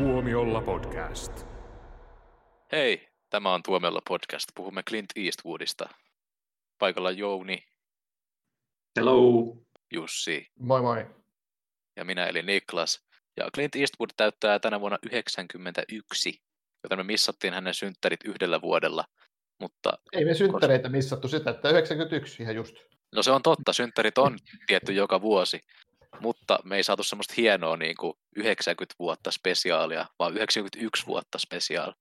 Tuomiolla podcast. Hei, tämä on Tuomiolla podcast. Puhumme Clint Eastwoodista. Paikalla Jouni, Hello. Jussi Moi moi. ja minä eli Niklas. Ja Clint Eastwood täyttää tänä vuonna 91, joten me missattiin hänen synttärit yhdellä vuodella. Mutta Ei me synttäreitä missattu sitä, että 91 ihan just. no se on totta, synttärit on tietty joka vuosi, mutta me ei saatu semmoista hienoa niin kuin 90 vuotta spesiaalia, vaan 91 vuotta spesiaali.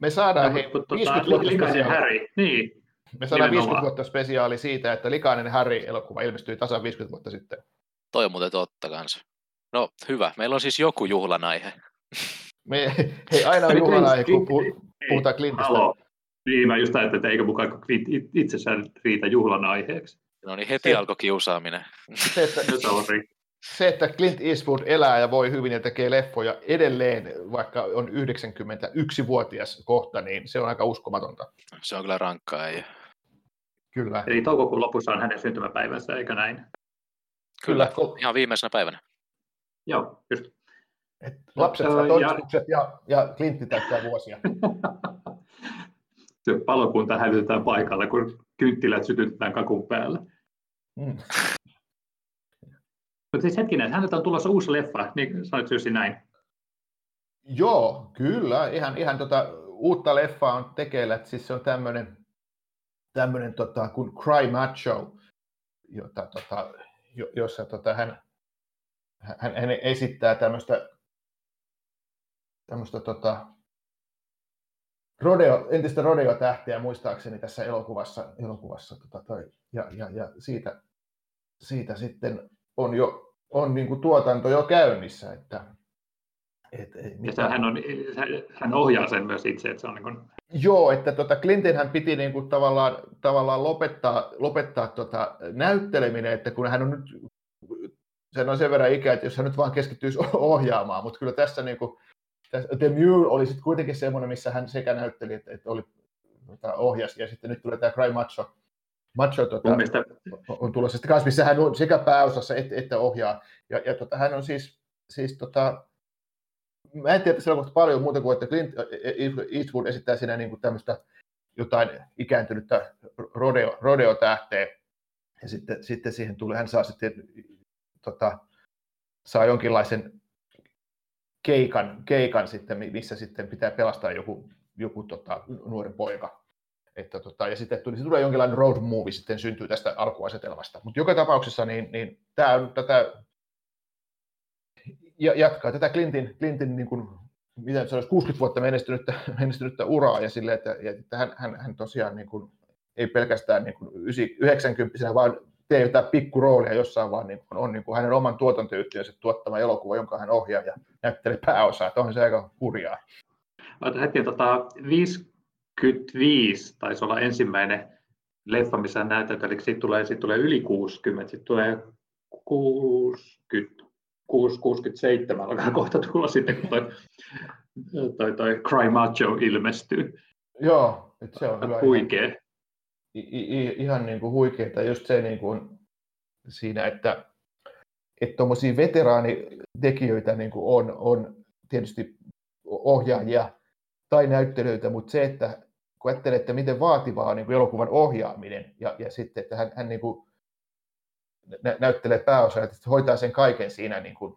Me saadaan hei, Mutta 50 tota, vuotta Likainen. Häri, niin. Me saadaan 50 nimenomaan. vuotta spesiaali siitä, että Likainen Harry-elokuva ilmestyi tasan 50 vuotta sitten. Toi on muuten totta kanssa. No hyvä, meillä on siis joku juhlan aihe. Me, hei, aina on Ei, juhlana, Clint- kun puh- puhutaan Clintistä. Halo. Niin, mä just ajattelin, että eikö mukaan Clint it- itsessään riitä juhlan aiheeksi. No niin, heti Se- alkoi kiusaaminen. Se että, No sorry. Se, että Clint Eastwood elää ja voi hyvin ja tekee leffoja edelleen, vaikka on 91-vuotias kohta, niin se on aika uskomatonta. Se on kyllä rankkaa. Ei. Kyllä. Eli toukokuun lopussa on hänen syntymäpäivänsä, eikö näin? Kyllä, Kyllä. ihan viimeisenä päivänä. Joo, just. Et lapset Joo, saa ja- todistukset ja, ja Clintti täyttää vuosia. Se palokunta hälytetään paikalle, kun kynttilät sytytetään kakun päällä. Mm. Mutta siis hetkinen, häneltä on tulossa uusi leffa, niin sanoit Jussi näin. Joo, kyllä. Ihan, ihan tota, uutta leffaa on tekeillä. että Siis se on tämmöinen tämmönen, tota, kuin Cry Macho, jota, tota, jo, jossa tota, hän, hän, hän esittää tämmöistä tämmöistä tota, rodeo, entistä rodeo-tähtiä muistaakseni tässä elokuvassa, elokuvassa tota, toi, ja, ja, ja siitä, siitä sitten on jo on niin kuin tuotanto jo käynnissä, että et, ei Ja mitään- hän, on, hän ohjaa sen myös itse, että se on niin kuin, Joo, että tota Clinton hän piti niin kuin tavallaan, tavallaan lopettaa, lopettaa tota näytteleminen, että kun hän on nyt, sen on sen verran ikä, että jos hän nyt vaan keskittyisi ohjaamaan, mutta kyllä tässä, niin kuin, tässä The Mule oli sitten kuitenkin semmoinen, missä hän sekä näytteli, että, että oli ohjasi, ja sitten nyt tulee tämä Cry Macho, Macho tota, mun mielestä on tulossa sitten kanssa, missä hän on sekä pääosassa että, että ohjaa. Ja, ja tota, hän on siis, siis tota, mä en tiedä selkoista paljon muuta kuin, että Clint Eastwood esittää siinä niin kuin tämmöistä jotain ikääntynyttä rodeo, rodeo-tähteä. Ja sitten, sitten siihen tulee, hän saa sitten tota, saa jonkinlaisen keikan, keikan sitten, missä sitten pitää pelastaa joku, joku tota, nuori poika. Että, tota, ja sitten tuli, tulee jonkinlainen road movie sitten syntyy tästä alkuasetelmasta. Mutta joka tapauksessa niin, niin tämä on tätä, ja jatkaa tätä Clintin, Clintin niin kuin, miten se olisi 60 vuotta menestynyttä, menestynyttä uraa ja sille, että, että hän, hän, hän, tosiaan niin kuin, ei pelkästään niin kuin 90 vaan tee jotain pikkuroolia jossain, vaan niin kuin, on niin kuin hänen oman tuotantoyhtiönsä tuottama elokuva, jonka hän ohjaa ja näyttelee pääosaa. Että on se aika hurjaa. Oota hetki, tota, 55 taisi olla ensimmäinen leffa, missä hän näyttää, eli sitten tulee, sit tulee yli 60, sitten tulee 60, 6, 67, alkaa kohta tulla sitten, kun toi, toi, toi Cry Macho ilmestyy. Joo, että se on hyvä. ihan- Huikea. i- i- ihan niin kuin huikeeta just se niin kuin siinä, että että tuommoisia veteraanitekijöitä niin kuin on, on tietysti ohjaajia tai näyttelyitä, mutta se, että kun ajattelee, että miten vaativaa on niin kuin elokuvan ohjaaminen ja, ja sitten, että hän, hän niin kuin nä- näyttelee pääosaa, että hoitaa sen kaiken siinä, niin kuin,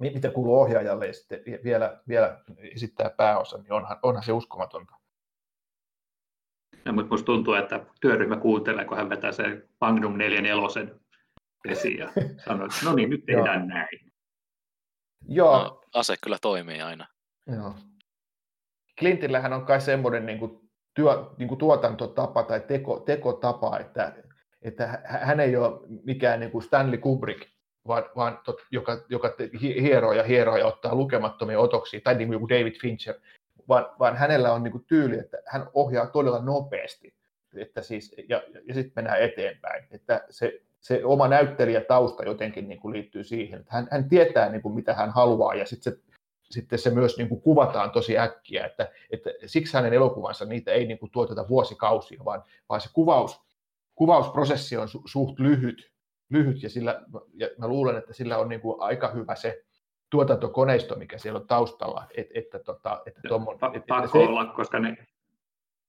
mi- mitä kuuluu ohjaajalle ja sitten vielä, vielä esittää pääosan, niin onhan, onhan se uskomatonta. Ja, mutta musta tuntuu, että työryhmä kuuntelee, kun hän vetää sen Magnum 44 esiin ja sanoo, että no niin, nyt tehdään näin. Joo, No, ase kyllä toimii aina. Joo. Clintillähän on kai semmoinen niin kuin työ, niin kuin tuotantotapa tai teko, tekotapa, että, että hä- hän ei ole mikään niin kuin Stanley Kubrick, vaan, vaan tot, joka, joka hieroo ja hieroo ja ottaa lukemattomia otoksia, tai niin kuin David Fincher, vaan, vaan hänellä on niin kuin tyyli, että hän ohjaa todella nopeasti, että siis, ja, ja sitten mennään eteenpäin. Että se, se oma näyttelijätausta jotenkin niin kuin liittyy siihen, että hän, hän tietää niin kuin mitä hän haluaa, ja sitten se sitten se myös niin kuin kuvataan tosi äkkiä, että, että siksi hänen elokuvansa niitä ei niin kuin tuoteta vuosikausia, vaan, vaan se kuvaus, kuvausprosessi on su, suht lyhyt, lyhyt ja, sillä, ja mä luulen, että sillä on niin kuin aika hyvä se tuotantokoneisto, mikä siellä on taustalla. Et, että, tota, että tommon, pa- et, pakko se... olla, koska ne,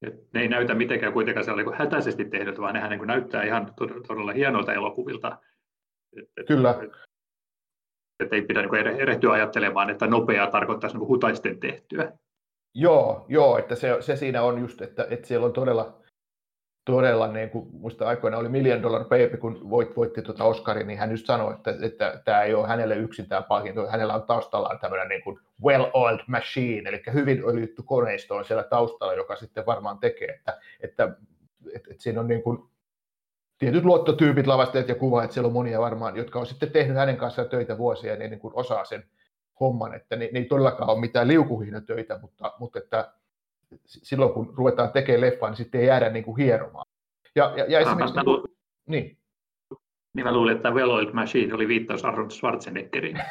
et ne ei näytä mitenkään kuitenkaan siellä niin hätäisesti tehdyt, vaan nehän niin näyttää ihan todella hienolta elokuvilta. Kyllä. Et, et ei pidä niin erehtyä ajattelemaan, että nopeaa tarkoittaisi niin hutaisten tehtyä. Joo, joo että se, se siinä on just, että, että siellä on todella, todella, niin kuin muista aikoina oli Million Dollar Baby, kun voit, voitti tuota Oscarin, niin hän just sanoi, että, että tämä ei ole hänelle yksin tämä palkinto, hänellä on taustallaan tämmöinen niin kuin well-oiled machine, eli hyvin öljytty koneisto on siellä taustalla, joka sitten varmaan tekee, että, että, että, että siinä on niin kuin tietyt luottotyypit, lavastajat ja kuvaajat, siellä on monia varmaan, jotka on sitten tehnyt hänen kanssaan töitä vuosia ja ne niin kuin osaa sen homman, että ne, ne ei todellakaan ole mitään liukuhihnatöitä, mutta, mutta että silloin kun ruvetaan tekemään leffaa, niin sitten ei jäädä niin kuin hieromaan. Ja, ja, ja esimerkiksi... Mä, niin, niin. niin mä luulen, että Well Oiled Machine oli viittaus Arnold Schwarzeneggeriin,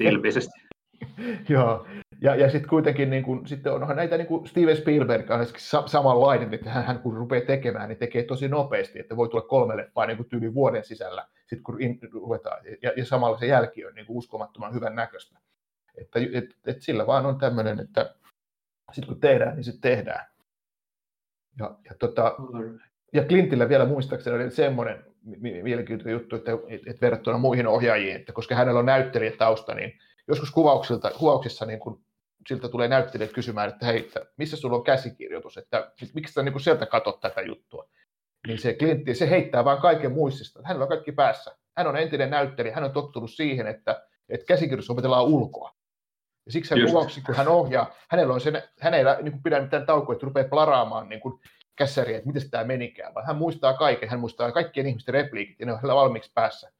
ilmeisesti. Joo, ja, ja sitten kuitenkin niin kun, sitten onhan näitä niin kuin Steven Spielberg on samanlainen, että hän, hän kun rupeaa tekemään, niin tekee tosi nopeasti, että voi tulla kolme leffaa niin tyyli vuoden sisällä, sit kun in, ruvetaan, ja, ja samalla se jälki on niin kuin uskomattoman hyvän näköistä. Että et, et sillä vaan on tämmöinen, että sitten kun tehdään, niin sitten tehdään. Ja, ja, tota, ja Clintillä vielä muistaakseni oli semmoinen mielenkiintoinen juttu, että, että, että verrattuna muihin ohjaajiin, että koska hänellä on näyttelijätausta, niin joskus kuvauksilta, kuvauksissa niin kun siltä tulee näyttelijät kysymään, että hei, että missä sulla on käsikirjoitus, että miksi sä niin sieltä katot tätä juttua. Niin se Clintti, se heittää vaan kaiken muistista. Hänellä on kaikki päässä. Hän on entinen näyttelijä, hän on tottunut siihen, että, että käsikirjoitus opetellaan ulkoa. Ja siksi hän kuvauksessa, kun hän ohjaa, hänellä on sen, hänellä niin kuin pidä mitään taukoa, että rupeaa plaraamaan niin kuin kässäriä, että miten tämä menikään, vaan hän muistaa kaiken, hän muistaa kaikkien ihmisten repliikit, ja ne on hänellä valmiiksi päässä.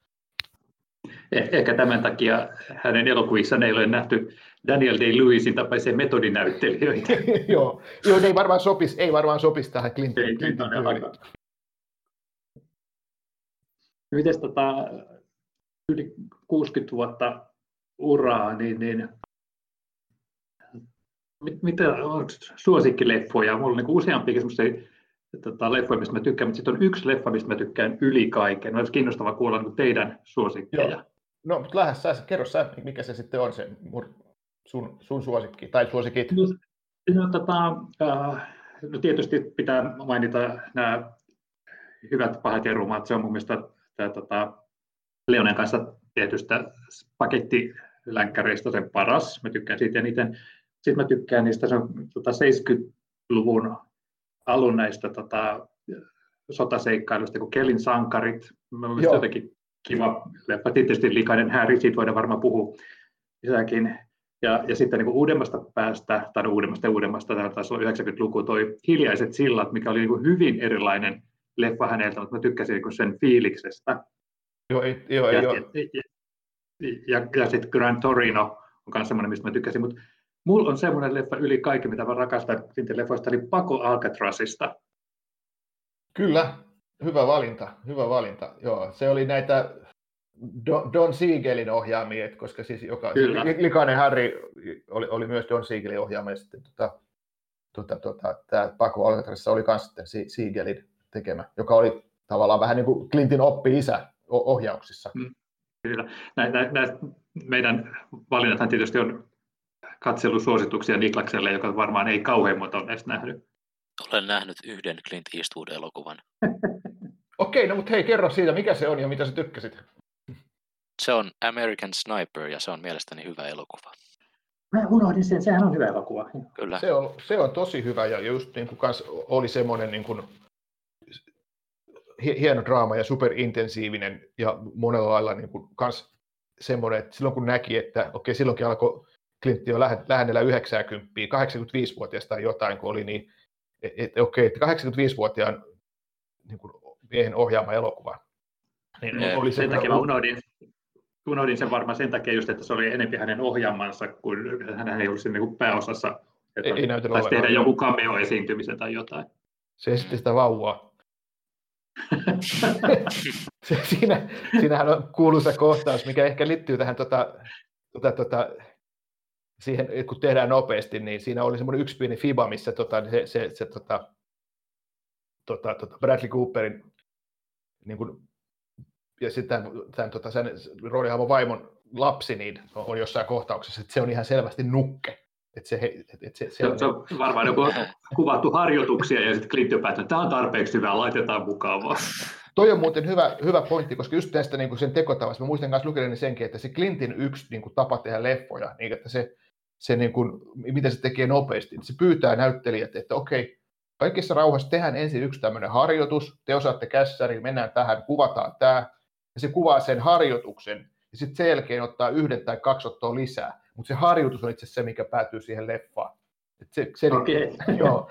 Eh, ehkä tämän takia hänen elokuvissaan ei ole nähty Daniel Day-Lewisin tapaisia metodinäyttelijöitä. joo, joo ei varmaan sopisi, ei varmaan sopisi tähän Clinton. Ei, Clinton Miten tota, yli 60 vuotta uraa, niin, niin mit, mitä on suosikkileffoja? Mulla on niin useampiakin semmoisia tota, leffoja, mistä mä tykkään, mutta sitten on yksi leffa, mistä mä tykkään yli kaiken. Olisi kiinnostavaa kuulla niin teidän suosikkeja. Joo. No, mutta lähes sä, kerro sä, mikä se sitten on se sun, sun suosikki, tai suosikit? No, no, tota, äh, no tietysti pitää mainita nämä hyvät, pahat ja rumat. Se on mun mielestä tämä, tota, Leonen kanssa tehtystä pakettilänkkäreistä sen paras. Mä tykkään siitä eniten. Sitten mä tykkään niistä se on, tota 70-luvun alun näistä tota, sotaseikkailuista, kuin Kelin sankarit. Mä jotenkin kiva leffa. Tietysti Likainen häri, siitä voidaan varmaan puhua lisääkin. Ja, ja sitten niin uudemmasta päästä, tai no uudemmasta ja uudemmasta, tämä taisi olla 90-luku, toi Hiljaiset sillat, mikä oli niin hyvin erilainen leffa häneltä, mutta mä tykkäsin niin sen fiiliksestä. Joo, ei, joo, ja, joo. Ja, ja, ja, ja sitten Grand Torino on myös semmoinen, mistä mä tykkäsin, mutta mulla on semmoinen leffa yli kaikki, mitä mä rakastan Tintin leffoista, eli Pako Alcatrazista. Kyllä, hyvä valinta, hyvä valinta. Joo, se oli näitä Don, Siegelin ohjaamia, koska siis joka, Kyllä. Likainen Harry oli, oli, myös Don Siegelin ohjaama, ja sitten tota, tota, tota, tämä Paco Alcatrazissa oli myös sitten Siegelin tekemä, joka oli tavallaan vähän niin kuin Clintin oppi-isä ohjauksissa. Mm. Kyllä. Nä, nä, nä, meidän valinnathan tietysti on katselusuosituksia Niklakselle, joka varmaan ei kauhean monta ole näistä nähnyt. Olen nähnyt yhden Clint Eastwood-elokuvan. Okei, no mutta hei, kerro siitä, mikä se on ja mitä sä tykkäsit. Se on American Sniper ja se on mielestäni hyvä elokuva. Mä unohdin sen, sehän on hyvä elokuva. Kyllä. Se on, se on tosi hyvä ja just niin kuin kans oli semmoinen niin kuin hieno draama ja superintensiivinen ja monella lailla niin kuin kans semmoinen, että silloin kun näki, että okei, silloinkin alkoi Clintti jo lähennellä 90, 85-vuotiaasta tai jotain, kun oli niin, että et, okei, että 85-vuotiaan niin kuin miehen ohjaama elokuva. Niin oli sen takia mä unohdin, unohdin sen varmaan sen takia just, että se oli enempi hänen ohjaamansa, kun hän ei ollut siinä niin pääosassa. Että ei, ei taisi tehdä joku cameo-esiintymisen tai jotain. Se esitti sitä vauvaa. siinä, siinähän on kuuluisa kohtaus, mikä ehkä liittyy tähän tota, tota, tota, siihen, kun tehdään nopeasti, niin siinä oli semmoinen yksi pieni fiba, missä tota, se, se, se tota, tota, tota Bradley Cooperin niin kuin, ja sitten tämän, tämän tota, sen roolihahmon vaimon lapsi niin on jossain kohtauksessa, että se on ihan selvästi nukke. Että se, et, et se, se, se, on varmaan joku kuvattu harjoituksia ja sitten Clint päättää, että tämä on tarpeeksi hyvä, laitetaan mukaan vaan. Toi on muuten hyvä, hyvä pointti, koska just tästä niin kuin sen tekotavasta, mä muistan myös lukeneeni senkin, että se Clintin yksi niin kuin, tapa tehdä leffoja, niin että se, se niin kuin, mitä se tekee nopeasti, se pyytää näyttelijät, että okei, kaikissa rauhassa tehdään ensin yksi tämmöinen harjoitus, te osaatte kässäri, mennään tähän, kuvataan tämä, ja se kuvaa sen harjoituksen, ja sitten sen jälkeen ottaa yhden tai kaksi ottoa lisää, mutta se harjoitus on itse se, mikä päätyy siihen leffaan. Et se, se, okay. joo,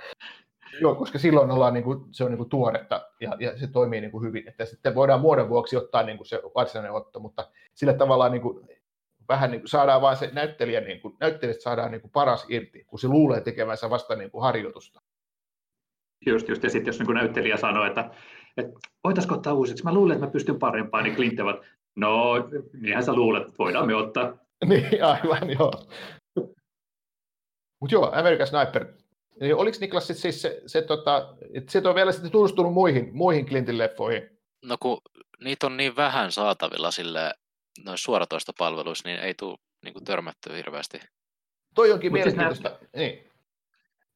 joo, koska silloin ollaan, niin kuin, se on niin kuin tuoretta ja, ja se toimii niin kuin hyvin. Että sitten voidaan muodon vuoksi ottaa niin kuin se varsinainen otto, mutta sillä tavalla niin kuin, vähän niin kuin saadaan vaan se näyttelijä, niin kuin, näyttelijät saadaan niin kuin paras irti, kun se luulee tekevänsä vasta niin kuin harjoitusta. Just, just. Ja sitten jos niin näyttelijä sanoo, että, että voitaisiko ottaa uusiksi, mä luulen, että mä pystyn parempaan, niin Clint no, niinhän sä luulet, että voidaan me ottaa. niin, aivan, joo. Mutta joo, American Sniper. Niin oliko Niklas sit siis se, se, tota, että se on vielä sitten tutustunut muihin, muihin Clintin leffoihin? No kun niitä on niin vähän saatavilla sille noissa suoratoistopalveluissa, niin ei tule niin törmätty hirveästi. Toi onkin Mut siis mielenkiintoista. Siis niin.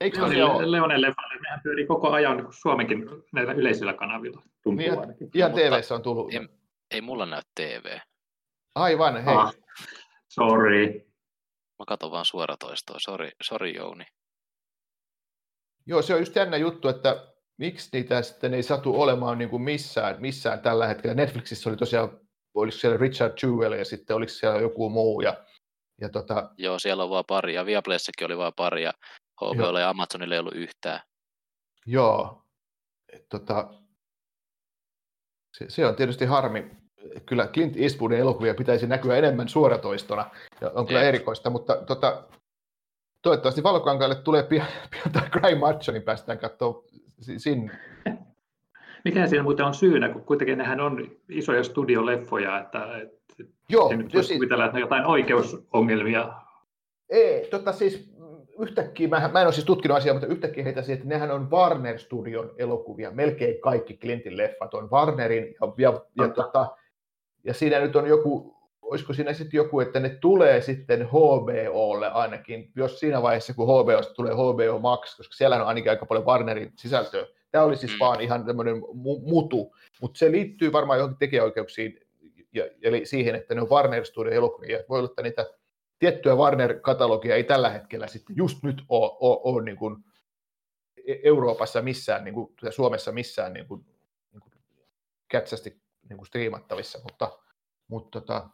Eikö se ole? Leonen leffalle, nehän pyörii koko ajan niin Suomenkin näillä yleisillä kanavilla. Tuntuu niin, ainakin. Ihan tv on tullut. Ei, ei mulla näy TV. Aivan, hei. Ah, sorry. Mä katson vaan suoratoistoa. Sorry, sorry Jouni. Joo, se on just jännä juttu, että miksi niitä sitten ei satu olemaan niin kuin missään, missään tällä hetkellä. Netflixissä oli tosiaan, oliko siellä Richard Jewell ja sitten oliko siellä joku muu. Ja, ja tota... Joo, siellä on vaan pari ja Viaplayssakin oli vaan pari ja HBOlla ja Amazonilla ei ollut yhtään. Joo, Et, tota, se, se on tietysti harmi. Kyllä Clint Eastwoodin elokuvia pitäisi näkyä enemmän suoratoistona, ja on kyllä Jeep. erikoista, mutta tota, toivottavasti Valokankaille tulee pian, pian tämä Cry Macho, niin päästään katsoa sinne. Mikä siinä muuten on syynä, kun kuitenkin nehän on isoja studioleffoja, että, että Joo, nyt voisi kuvitella, että on jotain oikeusongelmia. Ei, tota siis yhtäkkiä, mä, mä en ole siis tutkinut asiaa, mutta yhtäkkiä heitä että nehän on Warner Studion elokuvia, melkein kaikki Clintin leffat on Warnerin, ja, ja, ja, tota, ja siinä nyt on joku, olisiko siinä sitten joku, että ne tulee sitten HBOlle ainakin, jos siinä vaiheessa, kun HBOsta tulee HBO Max, koska siellä on ainakin aika paljon Warnerin sisältöä. Tämä oli siis mm. vaan ihan tämmöinen mu- mutu, mutta se liittyy varmaan johonkin tekijäoikeuksiin, ja, eli siihen, että ne on Warner Studion elokuvia. Voi olla, että niitä tiettyä Warner-katalogia ei tällä hetkellä sitten just nyt ole, ole, ole niin kuin Euroopassa missään, niin kuin, Suomessa missään niin kuin, niin kuin kätsästi niin kuin striimattavissa, mutta, mutta tota...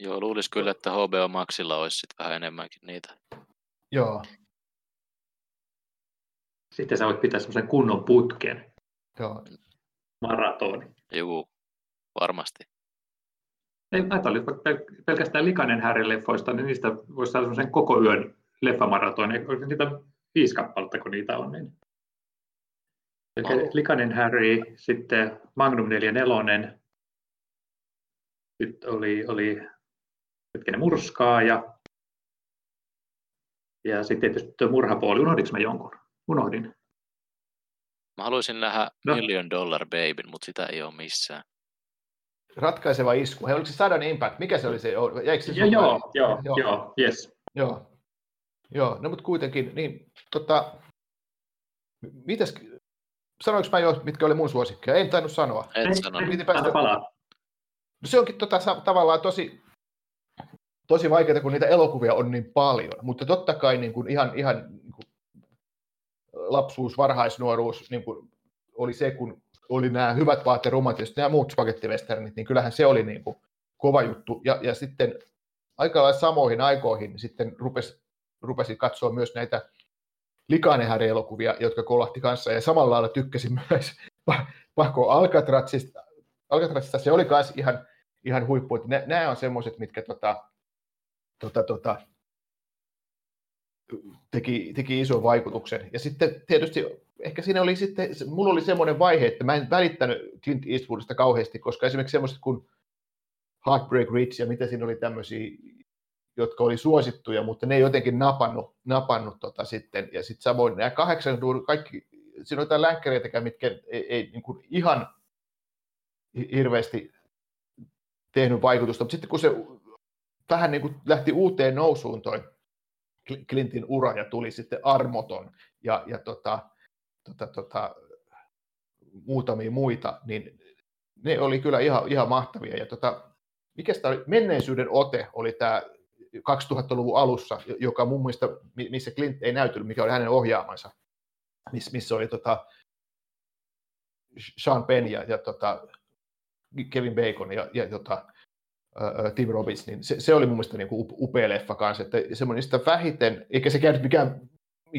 Joo, luulisi kyllä, että HBO Maxilla olisi sit vähän enemmänkin niitä. Joo. Sitten sä voit pitää semmoisen kunnon putken. Joo. Maratoni. Joo, varmasti ei oli pelkästään Likanen Häri-leffoista, niin niistä voisi saada sen koko yön leffamaraton. Niitä viisi kappaletta, kun niitä on. Niin. Oh. Likanen Harry, sitten Magnum 44, sitten oli, oli hetkinen, murskaaja, ja sitten tietysti tuo murhapuoli. Unohdinko mä jonkun? Unohdin. Mä haluaisin nähdä no. Million Dollar Babyn, mutta sitä ei ole missään ratkaiseva isku. Hei, oliko se Sudden Impact? Mikä se oli se? Jäikö se joo, joo, joo, joo, joo, yes. Joo, joo no mutta kuitenkin, niin tota, mitäs, sanoinko mä jo, mitkä oli mun suosikkeja? En tainnut sanoa. En sano. päästä... palaa. No se onkin tota, tavallaan tosi, tosi vaikeaa, kun niitä elokuvia on niin paljon, mutta totta kai niin kuin ihan, ihan niin kuin lapsuus, varhaisnuoruus niin kuin oli se, kun oli nämä hyvät vaatteet romantiset, nämä muut spagettivesternit, niin kyllähän se oli niin kuin kova juttu. Ja, ja sitten aika lailla samoihin aikoihin sitten rupesi, rupesi katsoa myös näitä Likaanehäri-elokuvia, jotka kolahti kanssa, ja samalla lailla tykkäsin myös Pako Alcatrazista. Alcatrazista se oli myös ihan, ihan huippu, nämä on semmoiset, mitkä tota, tota, tota, teki, teki ison vaikutuksen. Ja sitten tietysti ehkä siinä oli sitten, mulla oli semmoinen vaihe, että mä en välittänyt Clint Eastwoodista kauheasti, koska esimerkiksi semmoiset kuin Heartbreak Ridge ja mitä siinä oli tämmöisiä, jotka oli suosittuja, mutta ne ei jotenkin napannut, napannut tota sitten. Ja sitten samoin nämä kahdeksan kaikki, siinä on jotain länkkäreitäkään, mitkä ei, ei niin kuin ihan hirveästi tehnyt vaikutusta, mutta sitten kun se vähän niin kuin lähti uuteen nousuun toi Clintin ura ja tuli sitten armoton ja, ja tota, tota, tota, muutamia muita, niin ne oli kyllä ihan, ihan mahtavia. Ja tota, mikä oli? Menneisyyden ote oli tämä 2000-luvun alussa, joka mun mielestä, missä Clint ei näytellyt, mikä oli hänen ohjaamansa, missä, missä oli tota Sean Penn ja, ja tota Kevin Bacon ja, ja tota, Tim Robbins, niin se, se oli mun mielestä niin kuin upea leffa kanssa, että semmoinen sitä vähiten, eikä se käynyt mikään,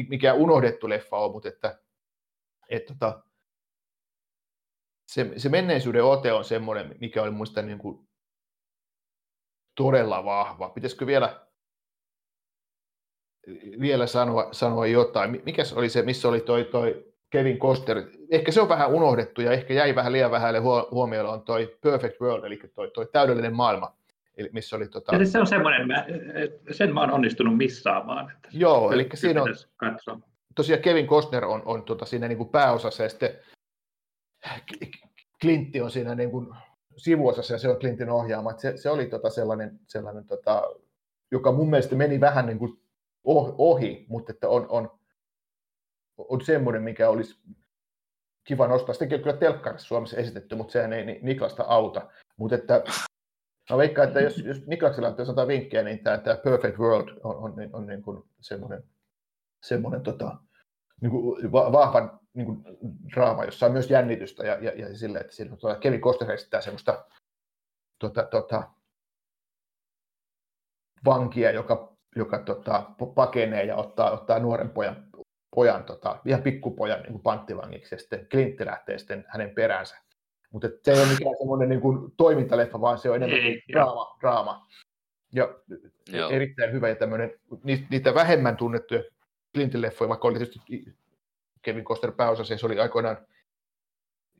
mikään unohdettu leffa ole, mutta että, että tota, se, se menneisyyden ote on semmoinen, mikä oli muista niin kuin todella vahva. Pitäisikö vielä, vielä sanoa, sanoa jotain? Mikä oli se, missä oli toi, toi Kevin Koster? Ehkä se on vähän unohdettu ja ehkä jäi vähän liian vähälle huomioon on toi Perfect World, eli toi, toi täydellinen maailma. Eli missä oli, tota... ja se on semmoinen, sen mä oon onnistunut missaamaan. Että Joo, eli siinä on, katsoa. tosiaan Kevin Costner on, on tota, siinä niin kuin pääosassa ja sitten Clintti on siinä niin kuin sivuosassa ja se on Clintin ohjaama. Se, se oli tota sellainen, sellainen tota, joka mun mielestä meni vähän niin kuin ohi, mutta että on, on, on semmoinen, mikä olisi kiva nostaa. Sitäkin on kyllä telkkarissa Suomessa esitetty, mutta sehän ei Niklasta auta. Mutta että mä veikkaan, että jos, jos Niklaksella on jotain vinkkejä, niin tämä, tämä Perfect World on, on, on, on niin kuin semmoinen, semmoinen tota, niin kuin vahvan niin kuin draama, jossa on myös jännitystä ja, ja, ja sillä, että siinä tuota, Kevin Costner esittää semmoista tuota, tuota, vankia, joka, joka tota, pakenee ja ottaa, ottaa nuoren pojan, pojan tota, ihan pikkupojan niin kuin panttivangiksi ja sitten Clint lähtee sitten hänen peränsä. Mutta se ei ole mikään semmoinen niin kuin toimintaleffa, vaan se on enemmän ei, draama, draama. Ja Joo. erittäin hyvä ja tämmöinen, niitä vähemmän tunnettuja Clintin leffoja, vaikka oli tietysti Kevin Koster pääosassa, se oli aikoinaan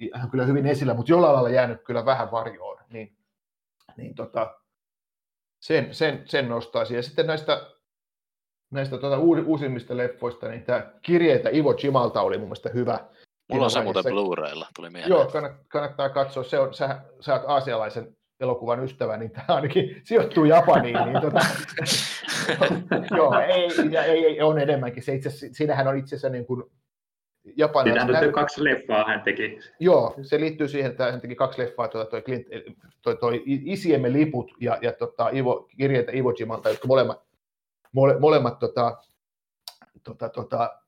ihan kyllä hyvin esillä, mutta jollain lailla jäänyt kyllä vähän varjoon, niin, niin tota, sen, sen, sen nostaisin. Ja sitten näistä, näistä tota, uusimmista leffoista, niin tämä kirjeitä Ivo Chimalta oli mun mielestä hyvä. Mulla on se muuten Blu-raylla, tuli mieleen. Joo, kannattaa katsoa. Se on, sä, sä oot aasialaisen elokuvan ystävä, niin tämä ainakin sijoittuu Japaniin. Niin tota, joo, ei, ei, ei, on enemmänkin. Se itse, siinähän on itse asiassa niin kuin japanilaiset... Näyt... kaksi leffaa hän teki. Joo, se liittyy siihen, että hän teki kaksi leffaa, tuota, toi, Clint, toi, toi Isiemme liput ja, ja tota, Ivo, kirjeitä Iwo Jimalta, jotka molemmat, mole, molemmat tota, tota, tota,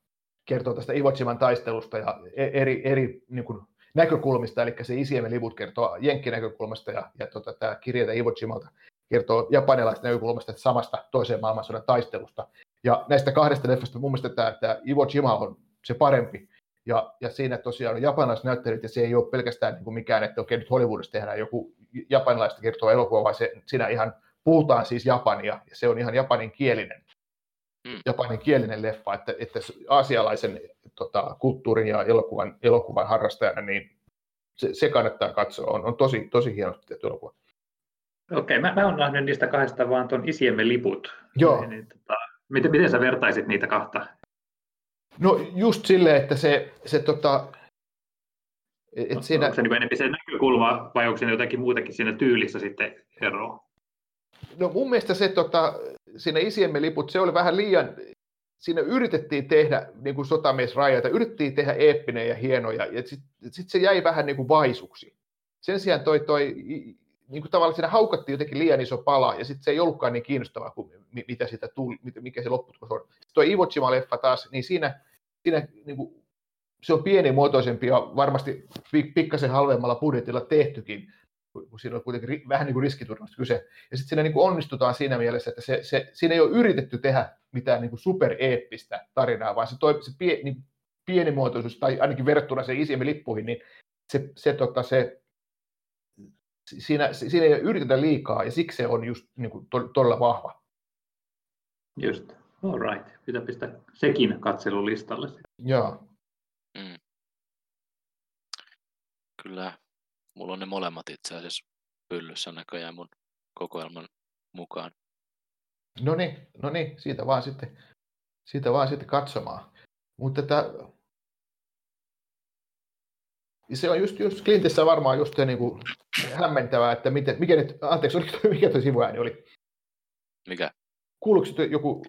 kertoo tästä Iwo Jiman taistelusta ja e, eri, eri niin kuin, näkökulmista, eli se Isiemme liput kertoo Jenkki-näkökulmasta ja, ja tota, tämä kirjeitä Iwo Jimalta kertoo japanilaisten näkökulmasta samasta toiseen maailmansodan taistelusta. Ja näistä kahdesta leffasta mun mielestä tämä, tämä Iwo Jima on se parempi. Ja, ja siinä tosiaan on japanilaisnäyttelijät, ja se ei ole pelkästään niin kuin mikään, että okei, nyt Hollywoodissa tehdään joku japanilaista kertova elokuva, vaan se, siinä ihan puhutaan siis japania, ja se on ihan japaninkielinen, mm. japaninkielinen leffa, että, että asialaisen tota, kulttuurin ja elokuvan, elokuvan harrastajana, niin se, se kannattaa katsoa, on, on tosi, tosi hienosti tehty elokuva. Okei, mä, mä oon nähnyt niistä kahdesta vaan tuon isiemme liput. Joo. Niin, niin, tota, miten, miten sä vertaisit niitä kahta? No just silleen, että se, se tota, et no, siinä... Onko se niin enemmän se näkökulma vai onko se jotakin muutakin siinä tyylissä sitten eroa? No mun mielestä se tota, siinä isiemme liput, se oli vähän liian, siinä yritettiin tehdä niin kuin sotamies rajoita, yritettiin tehdä eeppinen ja hieno, ja, sitten sit se jäi vähän niin kuin vaisuksi. Sen sijaan toi, toi niin kuin tavallaan siinä haukattiin jotenkin liian iso pala, ja sitten se ei ollutkaan niin kiinnostavaa kuin mitä sitä tuli, mikä se lopputulos on. Tuo Iwo Jima-leffa taas, niin siinä, siinä niin kuin, se on pienimuotoisempi ja varmasti pikkasen halvemmalla budjetilla tehtykin, kun siinä on kuitenkin vähän niin kuin riskiturvasta kyse. Ja sitten siinä niin kuin onnistutaan siinä mielessä, että se, se, siinä ei ole yritetty tehdä mitään niin kuin supereeppistä tarinaa, vaan se, toi, se pie, niin pienimuotoisuus, tai ainakin verrattuna se isimmin lippuihin, niin se, se, tota, se siinä, siinä ei yritetä liikaa ja siksi se on just niin kuin, to, todella vahva. Just, all right. Pitää pistää sekin katselulistalle. Joo. Mm. Kyllä, mulla on ne molemmat itse asiassa pyllyssä näköjään mun kokoelman mukaan. No niin, no niin, siitä vaan sitten, siitä vaan sitten katsomaan. Mutta tätä, se on just, just Clintissä varmaan just niin kuin hämmentävää, että miten, mikä nyt, anteeksi, oliko toi, mikä tuo sivuääni oli? Mikä? Kuuluuko joku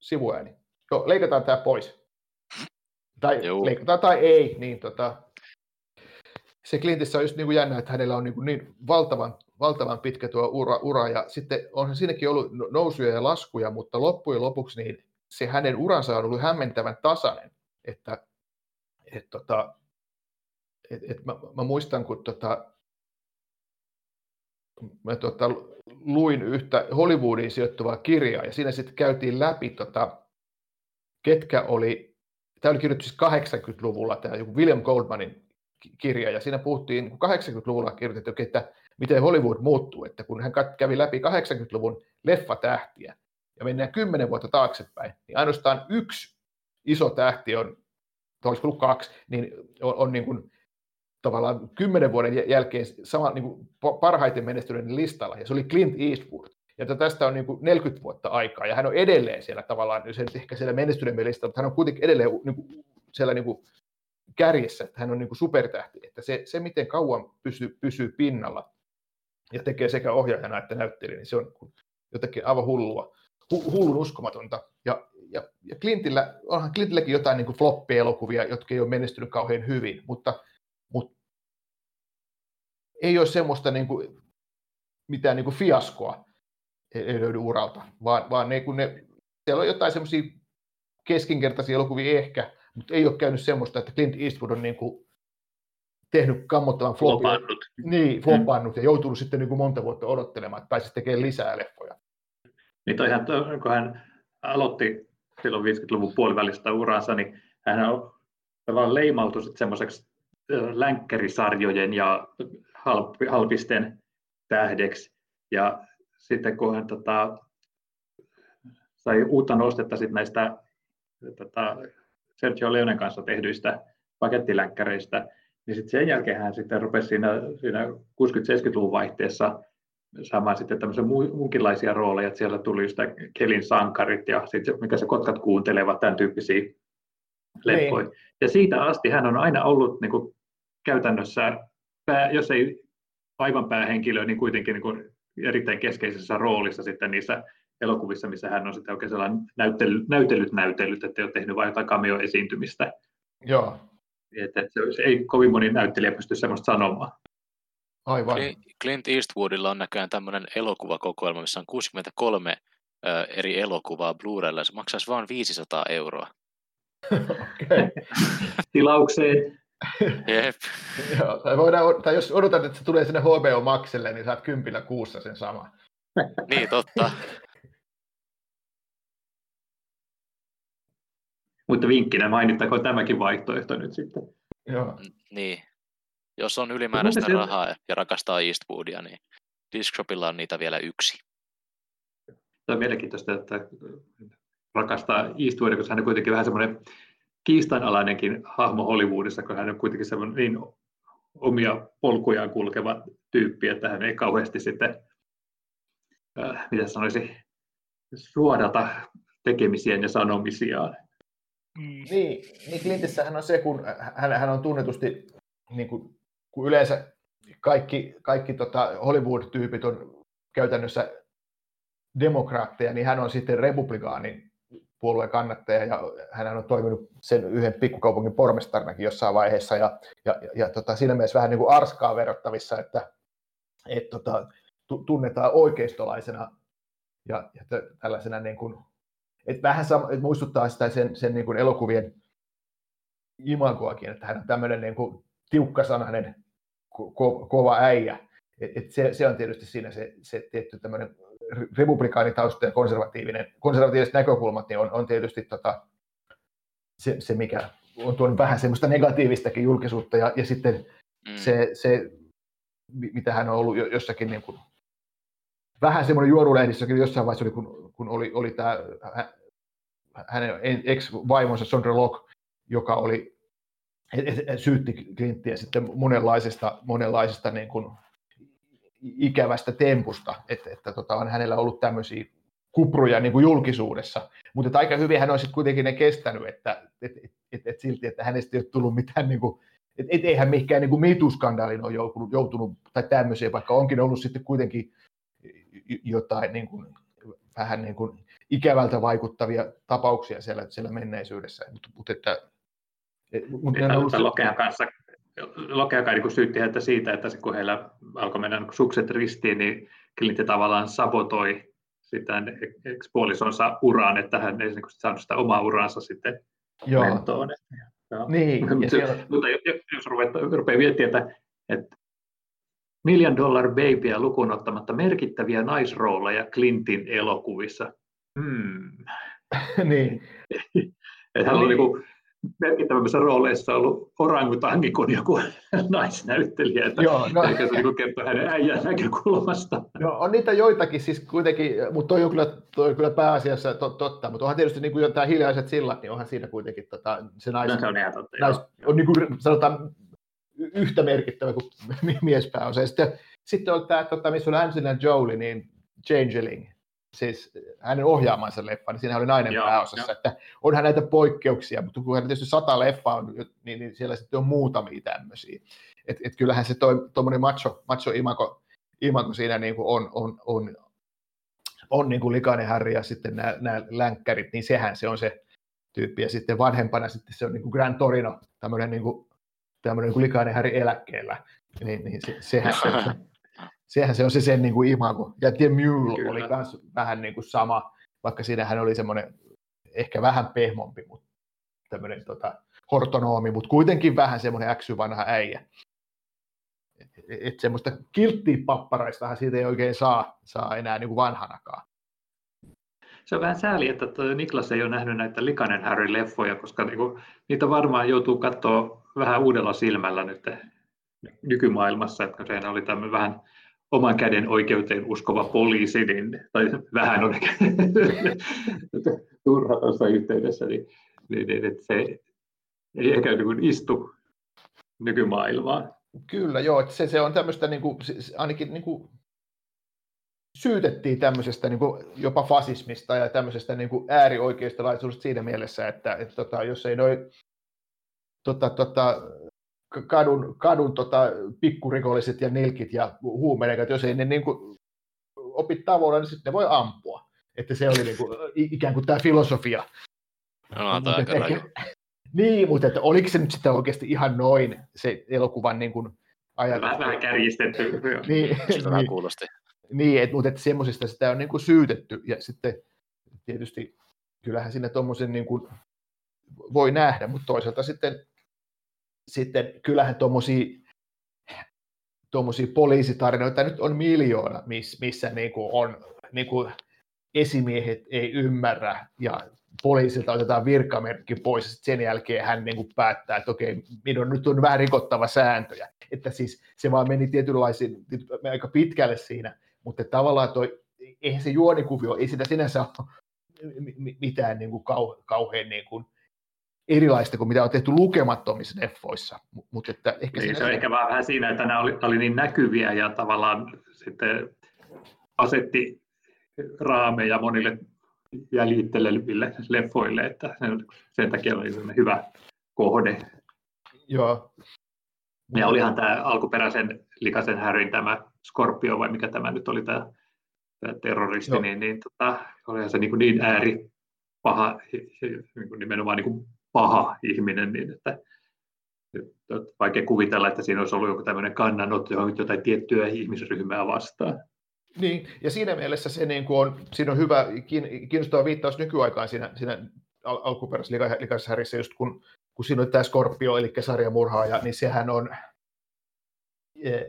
sivuääni? Joo, leikataan tämä pois. Tai Joo. leikataan tai ei, niin tota, se Clintissä on just niin kuin jännä, että hänellä on niin, kuin niin valtavan, valtavan pitkä tuo ura, ura, ja sitten onhan siinäkin ollut no, nousuja ja laskuja, mutta loppujen lopuksi niin se hänen uransa on ollut hämmentävän tasainen, että et, tota, et, et mä, mä, muistan, kun tota, mä tota, luin yhtä Hollywoodiin sijoittuvaa kirjaa, ja siinä sitten käytiin läpi, tota, ketkä oli, tämä oli kirjoitettu siis 80-luvulla, tämä joku William Goldmanin kirja, ja siinä puhuttiin 80-luvulla kirjoitettu, että miten Hollywood muuttuu, että kun hän kävi läpi 80-luvun leffatähtiä, ja mennään kymmenen vuotta taaksepäin, niin ainoastaan yksi iso tähti on, olisiko ollut kaksi, niin on, on niin kuin tavallaan kymmenen vuoden jälkeen sama, niin kuin parhaiten menestyneiden listalla, ja se oli Clint Eastwood. Ja tästä on niin kuin 40 vuotta aikaa, ja hän on edelleen siellä tavallaan, ehkä siellä menestyneiden listalla, mutta hän on kuitenkin edelleen niin kuin, siellä niin kuin kärjessä, että hän on niin kuin supertähti. Että se, se, miten kauan pysyy, pysyy pinnalla ja tekee sekä ohjaajana että näyttelijä, niin se on jotenkin aivan hullua, hu, hullun uskomatonta. Ja, ja, ja Clintillä, onhan Clintilläkin jotain niin floppi-elokuvia, jotka ei ole menestynyt kauhean hyvin, mutta mutta ei ole semmoista niin kuin, mitään niin kuin fiaskoa ei löydy uralta, vaan, vaan ne, kun ne, siellä on jotain semmoisia keskinkertaisia elokuvia ehkä, mutta ei ole käynyt semmoista, että Clint Eastwood on niin kuin tehnyt kammottavan flopin. Flopannut. Niin, flopannut mm. ja joutunut sitten niin kuin monta vuotta odottelemaan, että pääsisi tekemään lisää leffoja. Niin toihan, kun hän aloitti silloin 50-luvun puolivälistä uransa, niin hän on tavallaan leimautu semmoiseksi länkkärisarjojen ja halpisten tähdeksi. Ja sitten kun hän tota, sai uutta nostetta sit näistä tota, Sergio Leonen kanssa tehdyistä pakettilänkkäreistä, niin sitten sen jälkeen hän sitten rupesi siinä, siinä 60-70-luvun vaihteessa saamaan sitten tämmöisiä muunkinlaisia rooleja, että siellä tuli sitä Kelin sankarit ja sitten mikä se kotkat kuuntelevat, tämän tyyppisiä leffoja. Niin. Ja siitä asti hän on aina ollut niin kuin, käytännössä, pää, jos ei aivan päähenkilö, niin kuitenkin niin kuin, erittäin keskeisessä roolissa sitten niissä elokuvissa, missä hän on sitten oikein sellainen näytellyt, näytellyt näytellyt, että ei ole tehnyt vain jotain cameo-esiintymistä. Joo. Että, että se ei kovin moni näyttelijä pysty sellaista sanomaan. Aivan. Clint Eastwoodilla on näköjään tämmöinen elokuvakokoelma, missä on 63 eri elokuvaa Blu-raylla. Se maksaisi vain 500 euroa. okay. Tilaukseen. Jep. Joo, tai, voidaan, tai jos odotat, että se tulee sinne HBO Maxille, niin saat kympillä kuussa sen sama. niin, totta. Mutta vinkkinä mainittakoon tämäkin vaihtoehto nyt sitten. Joo. Niin. Jos on ylimääräistä se... rahaa ja rakastaa Eastwoodia, niin Discshopilla on niitä vielä yksi. Tämä on mielenkiintoista, että rakastaa Eastwoodia, koska hän on kuitenkin vähän semmoinen kiistanalainenkin hahmo Hollywoodissa, kun hän on kuitenkin semmoinen niin omia polkujaan kulkeva tyyppi, että hän ei kauheasti sitten, äh, mitä sanoisi, suodata tekemisiään ja sanomisiaan. Mm. Niin, niin Clintissähän on se, kun hän, hän on tunnetusti, niin kuin, kun yleensä kaikki, kaikki tota Hollywood-tyypit on käytännössä demokraatteja, niin hän on sitten republikaani puolueen kannattaja ja hän on toiminut sen yhden pikkukaupungin pormestarinakin jossain vaiheessa ja, ja, ja, ja tota, siinä mielessä vähän niin kuin arskaa verrattavissa, että et, tota, tunnetaan oikeistolaisena ja, ja tällaisena niin kuin, et vähän sama, et muistuttaa sitä sen, sen niin kuin elokuvien imagoakin, että hän on tämmöinen niin kuin tiukkasanainen ko, kova äijä. Et, et se, se, on tietysti siinä se, se tietty tämmöinen republikaanitausta ja konservatiivinen, konservatiiviset näkökulmat niin on, on tietysti tota, se, se, mikä on tuonut vähän semmoista negatiivistakin julkisuutta ja, ja sitten mm. se, se, mitä hän on ollut jossakin niin kuin, vähän semmoinen juorulehdissäkin jossain vaiheessa, oli, kun, kun oli, oli tämä hänen ex-vaimonsa Sondra Locke, joka oli syytti Clinttiä sitten monenlaisesta, monenlaisesta niin kuin ikävästä tempusta, että, että tota, on hänellä ollut tämmöisiä kupruja niin kuin julkisuudessa, mutta aika hyvin hän on sitten kuitenkin ne kestänyt, että et, et, et, et silti, että hänestä ei ole tullut mitään niin kuin et, et eihän mihinkään niin mituskandaaliin ole joutunut, joutunut, tai tämmöisiä, vaikka onkin ollut sitten kuitenkin jotain niin kuin, vähän niin kuin ikävältä vaikuttavia tapauksia siellä, siellä menneisyydessä. Mutta, mutta että, mutta niin, ollut... Lokean kanssa Lokea niin syytti häntä siitä, että kun heillä alkoi mennä niin sukset ristiin, niin Clinton tavallaan sabotoi sitä puolisonsa uraan, että hän ei niin saanut sitä omaa uraansa sitten Joo. Joo. Niin, mutta, siellä... mutta jos rupeaa, rupeaa miettimään, että, että Million Dollar Babyä lukuun ottamatta merkittäviä naisrooleja Clintin elokuvissa. Hmm. niin. että hän oli niin kuin, merkittävämmissä rooleissa ollut orangutangi kuin joku naisnäyttelijä, että Joo, no. eikä se niin kertoo hänen äijän näkökulmasta. Joo, on niitä joitakin siis kuitenkin, mutta toi on kyllä, toi on kyllä pääasiassa tot, totta, mutta onhan tietysti niin kuin tämä hiljaiset sillat, niin onhan siinä kuitenkin tota, se nais, no, se on, ihan totta, nais, on niin kuin, sanotaan yhtä merkittävä kuin miespääosa. Sitten, sitten on tämä, tota, missä oli Angelina Jolie, niin Changeling, siis hänen ohjaamansa leffa, niin siinä oli nainen joo, pääosassa, jo. että onhan näitä poikkeuksia, mutta kun hän tietysti sata leffa on, niin, niin siellä sitten on muutamia tämmöisiä. Et, et kyllähän se tuommoinen macho, macho imako, imako siinä niin kuin on, on, on, on niin kuin likainen Harry ja sitten nämä, nämä länkkärit, niin sehän se on se tyyppi. Ja sitten vanhempana sitten se on niin kuin Grand Torino, tämmöinen niin kuin, tämmöinen niin kuin likainen Harry eläkkeellä. Niin, niin se, sehän se, sehän se on se sen niin kuin imago. Ja The Mule Kyllä. oli myös vähän niin kuin sama, vaikka siinähän oli semmoinen ehkä vähän pehmompi, mutta tämmöinen tota, hortonoomi, mutta kuitenkin vähän semmoinen äksy vanha äijä. Että et semmoista kilttiä papparaistahan siitä ei oikein saa, saa enää niin kuin vanhanakaan. Se on vähän sääli, että Niklas ei ole nähnyt näitä Likanen Harry-leffoja, koska niinku, niitä varmaan joutuu katsoa vähän uudella silmällä nyt nykymaailmassa, että se oli tämmöinen vähän oman käden oikeuteen uskova poliisi, niin, tai vähän on turha tuossa yhteydessä, niin, niin, niin että se ei ehkä niin istu nykymaailmaan. Kyllä, joo, että se, se on tämmöistä niin kuin, ainakin niin kuin syytettiin tämmöisestä niin kuin jopa fasismista ja tämmöisestä niin kuin äärioikeistolaisuudesta siinä mielessä, että, että tota, jos ei noin tota, tota, kadun, kadun tota, pikkurikolliset ja nilkit ja huumenekat, jos ei ne niin kuin, opi tavoilla, niin sitten ne voi ampua. Että se oli niin kuin, ikään kuin tämä filosofia. No, tämä ehkä, niin, mutta että oliko se nyt sitten oikeasti ihan noin se elokuvan niin kuin, ajatus? Vähän, vähän kärjistetty. niin, Sitä niin, kuulosti. Niin, et, mutta että semmoisista sitä on niin kuin syytetty ja sitten tietysti kyllähän sinne tuommoisen niin kuin voi nähdä, mutta toisaalta sitten sitten kyllähän tuommoisia poliisitarinoita nyt on miljoona, missä niin kuin on niin kuin esimiehet ei ymmärrä ja poliisilta otetaan virkamerkki pois ja sen jälkeen hän niin kuin päättää, että okei, minun nyt on vähän rikottava sääntöjä. Että siis se vaan meni tietynlaisiin, aika pitkälle siinä, mutta tavallaan toi, eihän se juonikuvio, ei sitä sinänsä ole mitään niin kuin kau, kauhean niin kuin erilaista kuin mitä on tehty lukemattomissa leffoissa. Mut että ehkä niin, se on ehkä vähän siinä, että nämä oli, oli niin näkyviä ja tavallaan sitten asetti raameja monille jäljitteleville leffoille, että sen takia oli hyvä kohde. Joo. Ja olihan tämä alkuperäisen likaisen härin tämä Scorpio, vai mikä tämä nyt oli tämä, tämä terroristi, Joo. niin, niin tota, olihan se niin, niin ääri paha, niin nimenomaan niin paha ihminen, niin että, vaikea kuvitella, että siinä olisi ollut joku tämmöinen kannanotto johon jotain tiettyä ihmisryhmää vastaan. Niin, ja siinä mielessä se niin kuin on, siinä on hyvä, kiinnostava viittaus nykyaikaan siinä, siinä al- alkuperäisessä likaisessa just kun, kun siinä on tämä Scorpio, eli sarjamurhaaja, niin sehän on, e,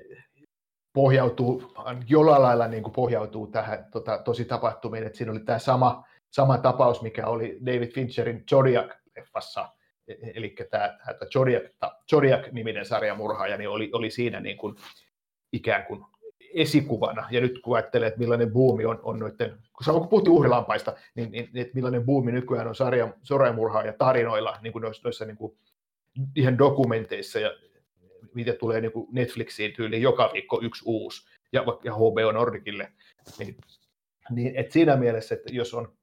pohjautuu, jollain lailla niin kuin pohjautuu tähän tota, tosi tapahtumiin, että siinä oli tämä sama, sama tapaus, mikä oli David Fincherin Zodiac leffassa, e, e, eli tämä, tämä Zodiac, Zodiac-niminen sarjamurhaaja niin oli, oli siinä niin kuin ikään kuin esikuvana. Ja nyt kun ajattelee, että millainen buumi on, on noiden, kun, kun puhuttiin uhrilampaista, niin, niin että millainen buumi nykyään on sarja, sarjamurhaaja tarinoilla, niin kuin noissa, noissa niin kuin ihan dokumenteissa, ja mitä tulee niin kuin Netflixiin tyyliin joka viikko yksi uusi, ja, ja HBO Nordicille, niin, niin että siinä mielessä, että jos on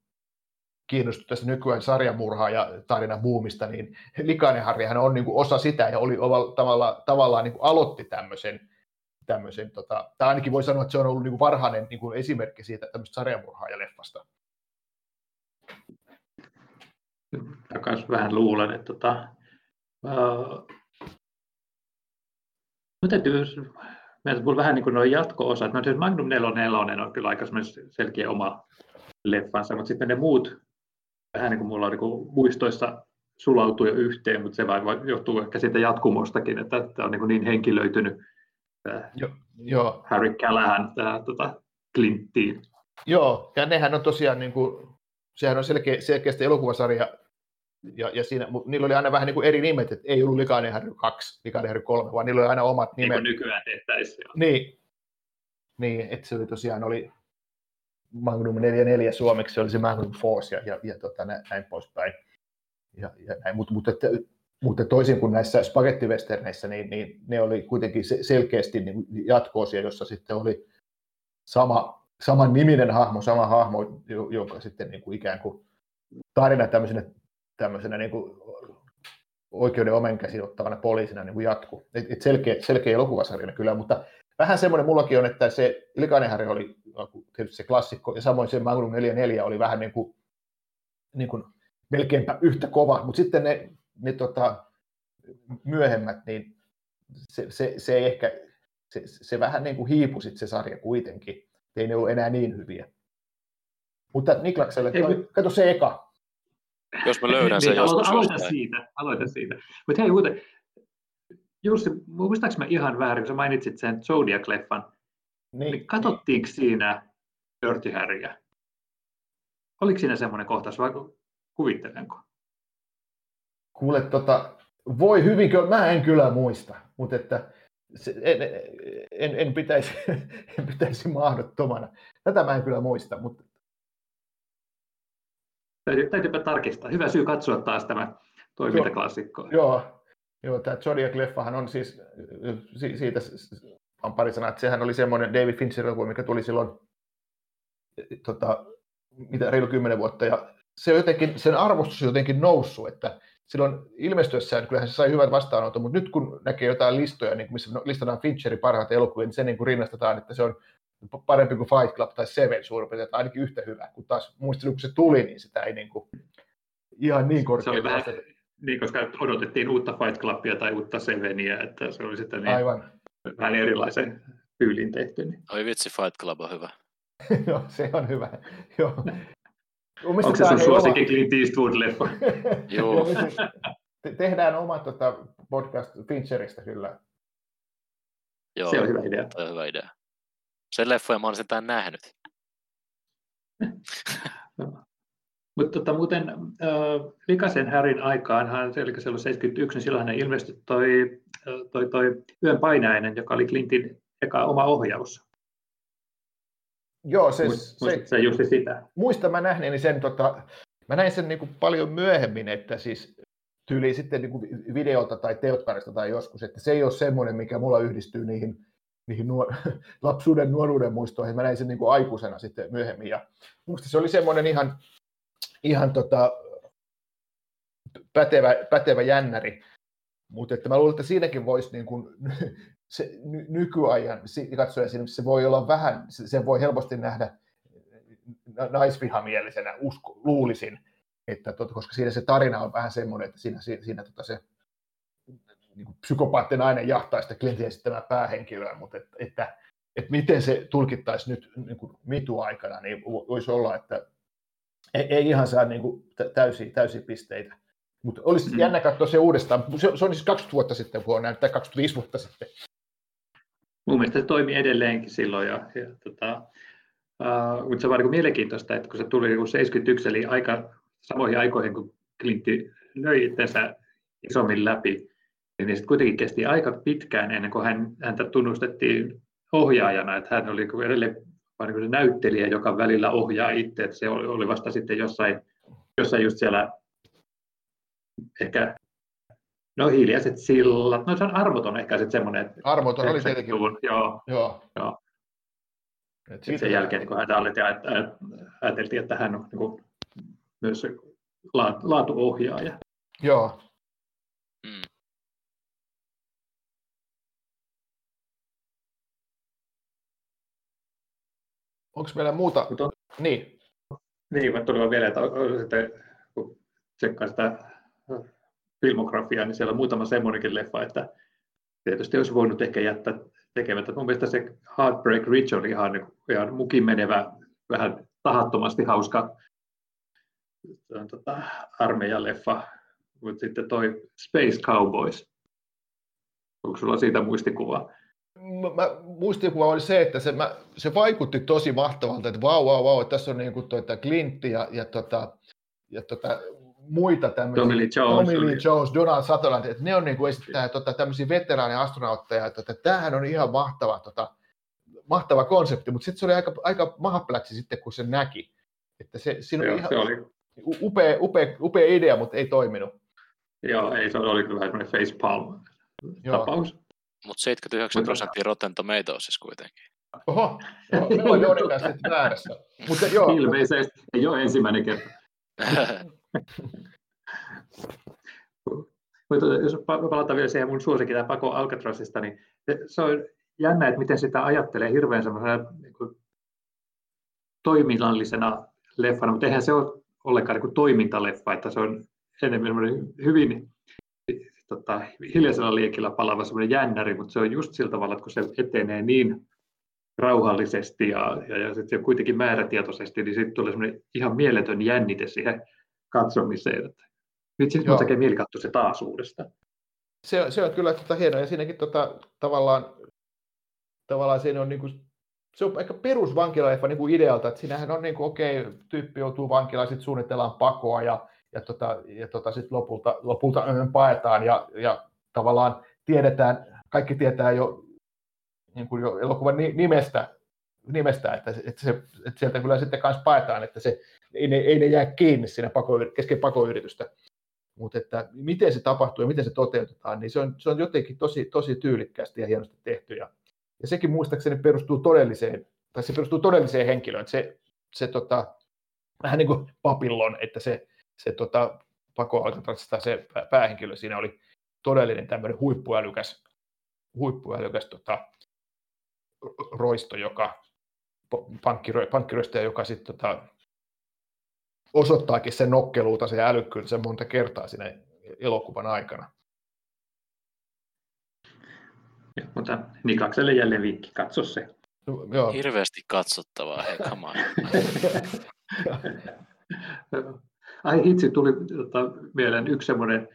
kiinnostunut tästä nykyään sarjamurhaa ja tarinan buumista, niin Likainen Harrihan on niin kuin osa sitä ja oli tavallaan, tavallaan niin kuin aloitti tämmöisen, tämmöisen tota, tai ainakin voi sanoa, että se on ollut niin kuin varhainen niin kuin esimerkki siitä tämmöistä sarjamurhaa ja leffasta. Takas vähän luulen, että tota, uh, täytyy Meillä vähän niin kuin nuo jatko-osat. No, siis Magnum 44 on kyllä aika selkeä oma leffansa, mutta sitten ne muut, vähän niin kuin mulla on niin muistoissa sulautuu jo yhteen, mutta se vain johtuu ehkä siitä jatkumostakin, että tämä on niin, niin henkilöitynyt jo, jo. Harry Callahan tota, Clinttiin. Joo, ja nehän on tosiaan, niin kuin, sehän on selkeä, selkeästi elokuvasarja ja, ja siinä, niillä oli aina vähän niin kuin eri nimet, että ei ollut Likainen Harry 2, Likainen Harry 3, vaan niillä oli aina omat nimet. Niin kuin nykyään tehtäisiin. Niin, niin että se oli tosiaan oli Magnum 44 suomeksi, se oli se Magnum Force ja, ja, ja tota, näin poispäin. Ja, ja näin, mutta, mutta, että, mutta toisin kuin näissä spagettivesterneissä, niin, niin ne oli kuitenkin selkeästi niin jatkoosia, jossa sitten oli sama, saman niminen hahmo, sama hahmo, joka sitten niin kuin ikään kuin tarina tämmöisenä tämmöisenä niin kuin oikeuden omen käsin ottavana poliisina niin kuin jatku. Et, et selkeä, selkeä elokuvasarjana kyllä, mutta vähän semmoinen mullakin on, että se Ilkainen oli tietysti se klassikko, ja samoin se Magnum 44 oli vähän niin kuin, niin kuin melkeinpä yhtä kova, mutta sitten ne, ne tota, myöhemmät, niin se, se, se ei ehkä, se, se vähän niin kuin hiipui sit se sarja kuitenkin, ei ne ole enää niin hyviä. Mutta Niklakselle, toi, kato se eka, jos mä löydän sen niin, joskus aloita jostain. siitä, aloita siitä. Mutta hei, muuten, Jussi, muistaaks mä ihan väärin, kun sä mainitsit sen Zodiac-leffan, niin, katsottiinko siinä Dirty Harryä? Oliko siinä semmoinen kohtaus vai kuvittelenko? Kuule, tota, voi hyvin, mä en kyllä muista, mutta että se, en, en, en, pitäisi, en pitäisi mahdottomana. Tätä mä en kyllä muista, mutta Täytyy, täytyypä tarkistaa. Hyvä syy katsoa taas tämä toimintaklassikko. Joo, joo tämä Zodiac-leffahan on siis, siitä on pari sanaa, että sehän oli semmoinen David Fincher elokuva, mikä tuli silloin tota, mitä, reilu kymmenen vuotta, ja se jotenkin, sen arvostus on jotenkin noussut, että silloin ilmestyessään kyllähän se sai hyvät vastaanoton, mutta nyt kun näkee jotain listoja, niin missä listataan Fincherin parhaat elokuvia, niin se niin kuin rinnastetaan, että se on parempi kuin Fight Club tai Seven suurin piirtein, ainakin yhtä hyvä, kun taas muistelin, kun se tuli, niin sitä ei niin kuin, ihan niin korkeaa. Se oli vähän, niin, koska odotettiin uutta Fight Clubia tai uutta Seveniä, että se oli sitten niin Aivan. Vähän erilaisen tyylin tehty. Niin. Oi vitsi, Fight Club on hyvä. Joo, se on hyvä. Joo. Onko se sun suosikki Clint Eastwood-leffa? Joo. Te- tehdään oma tota, podcast Fincheristä kyllä. Joo, se on hyvä idea. Se on hyvä idea. Sen leffoja mä olen sentään nähnyt. Mutta tota, muuten äh, Vikasen Härin aikaanhan, eli se oli 71, niin silloin hän ilmestyi toi, toi, toi Yön painainen, joka oli Clintin eka oma ohjaus. Joo, se, Muistatko se, juuri sitä? Muista mä nähneeni sen, tota, mä näin sen niin kuin paljon myöhemmin, että siis tyyli sitten niin kuin videolta tai teotkarista tai joskus, että se ei ole semmoinen, mikä mulla yhdistyy niihin niihin nuor- lapsuuden, nuoruuden muistoihin. Mä näin sen niin kuin aikuisena sitten myöhemmin. Ja minusta se oli semmoinen ihan, ihan tota, pätevä, pätevä jännäri. Mutta että mä luulen, että siinäkin voisi niin kuin, se ny- nykyajan katsoja se voi olla vähän, se voi helposti nähdä naisvihamielisenä, usko, luulisin, että tot, koska siinä se tarina on vähän semmoinen, että siinä, siinä, siinä tota se niin kuin psykopaattinen nainen jahtaa sitä Clintin esittämää päähenkilöä, mutta että, että, että miten se tulkittaisi nyt niin kuin mitu-aikana, niin voisi olla, että ei, ei ihan saa niin kuin täysiä, täysiä pisteitä. Mutta olisi mm. jännä katsoa se uudestaan. Se, se on siis 20 vuotta sitten, kun on näyttää 25 vuotta sitten. Mun mielestä se toimi edelleenkin silloin. Ja, ja tota, uh, mutta se on niin mielenkiintoista, että kun se tuli 71, eli aika samoihin aikoihin, kun Clintti löi itsensä isommin läpi, niin sitten kuitenkin kesti aika pitkään ennen kuin hän, häntä tunnustettiin ohjaajana, että hän oli edelleen niin kuin näyttelijä, joka välillä ohjaa itse, että se oli, oli vasta sitten jossain, jossain just siellä ehkä No hiljaiset sillat, no se on armoton ehkä sitten semmoinen. Että armoton oli tietenkin. Luvun, joo, joo. joo. Et sen jälkeen, kun hän alettiin, ajateltiin, että hän on niin kuin myös laatuohjaaja. Joo. Mm. Onko meillä muuta? Mutta on, Niin. niin, mä tulin vielä, että sitten, kun tsekkaan sitä filmografiaa, niin siellä on muutama semmoinenkin leffa, että tietysti olisi voinut ehkä jättää tekemättä. Mun mielestä se Heartbreak Ridge oli ihan, ihan mukin menevä, vähän tahattomasti hauska tota, armeijaleffa, mutta sitten toi Space Cowboys. Onko sulla siitä muistikuvaa? Mä, muistikuva oli se, että se, mä, se vaikutti tosi mahtavalta, että vau, vau, vau, tässä on niin kuin toi, Clint ja, ja, tota, ja tota, muita tämmöisiä. Tommy Lee Jones. Tommy Lee Jones, Donald Sutherland, että ne on niin kuin esittää tota, tämmöisiä veteraaniastronautteja, että tota, tämähän on ihan mahtava, tota, mahtava konsepti, mutta sitten se oli aika, aika mahapläksi sitten, kun se näki. Että se, siinä Joo, ihan se oli, upea, upea, upea idea, mutta ei toiminut. joo, ei, se oli kyllä semmoinen facepalm Joo. tapaus. Mutta 79 Mutta- prosenttia Rotten Tomatoesissa kuitenkin. Oho, joo, Joonin kanssa sitten väärässä. Mutta joo, Ilmeisesti ei ole ensimmäinen kerta. Mutta jos pa- palataan vielä siihen mun suosikki, tämä Pako Alcatrazista, niin se- on jännä, että miten sitä ajattelee hirveän semmoisena niin kuin toiminnallisena leffana, mutta eihän se ole ollenkaan niin kuin toimintaleffa, että se on enemmän hyvin tota, hiljaisella liekillä palava semmoinen jännäri, mutta se on just sillä tavalla, että kun se etenee niin rauhallisesti ja, ja, ja sitten kuitenkin määrätietoisesti, niin sitten tulee semmoinen ihan mieletön jännite siihen katsomiseen. Nyt Joo. mun tekee mieli katsoa se taas uudestaan. se, se on kyllä tota hienoa, ja siinäkin tota, tavallaan, tavallaan siinä on niinku, se on aika perusvankilaifa niinku idealta, että siinähän on niinku, okei, tyyppi joutuu vankilaan, sitten suunnitellaan pakoa, ja, ja, tota, ja tota, sitten lopulta, lopulta paetaan, ja, ja tavallaan tiedetään, kaikki tietää jo, niin kuin jo elokuvan ni- nimestä, nimestä että, että, se, että sieltä kyllä sitten kanssa paetaan, että se, ei, ne, ei ne jää kiinni siinä pako, kesken pakoyritystä. Mutta että miten se tapahtuu ja miten se toteutetaan, niin se on, se on jotenkin tosi, tosi tyylikkäästi ja hienosti tehty. Ja, ja sekin muistaakseni perustuu todelliseen, tai se perustuu todelliseen henkilöön. Se, se tota, vähän niin kuin papillon, että se, se tota, pako se pää- päähenkilö siinä oli todellinen tämmöinen huippuälykäs, huippuälykäs tota, roisto, joka pankkiroistaja, joka sitten tota, osoittaakin sen nokkeluuta ja sen monta kertaa siinä elokuvan aikana. Ja, mutta Nikakselle jälleen vinkki, katso se. No, Joo, Hirveästi katsottavaa, hei come on. Ai hitsi, tuli tota, mieleen yksi semmoinen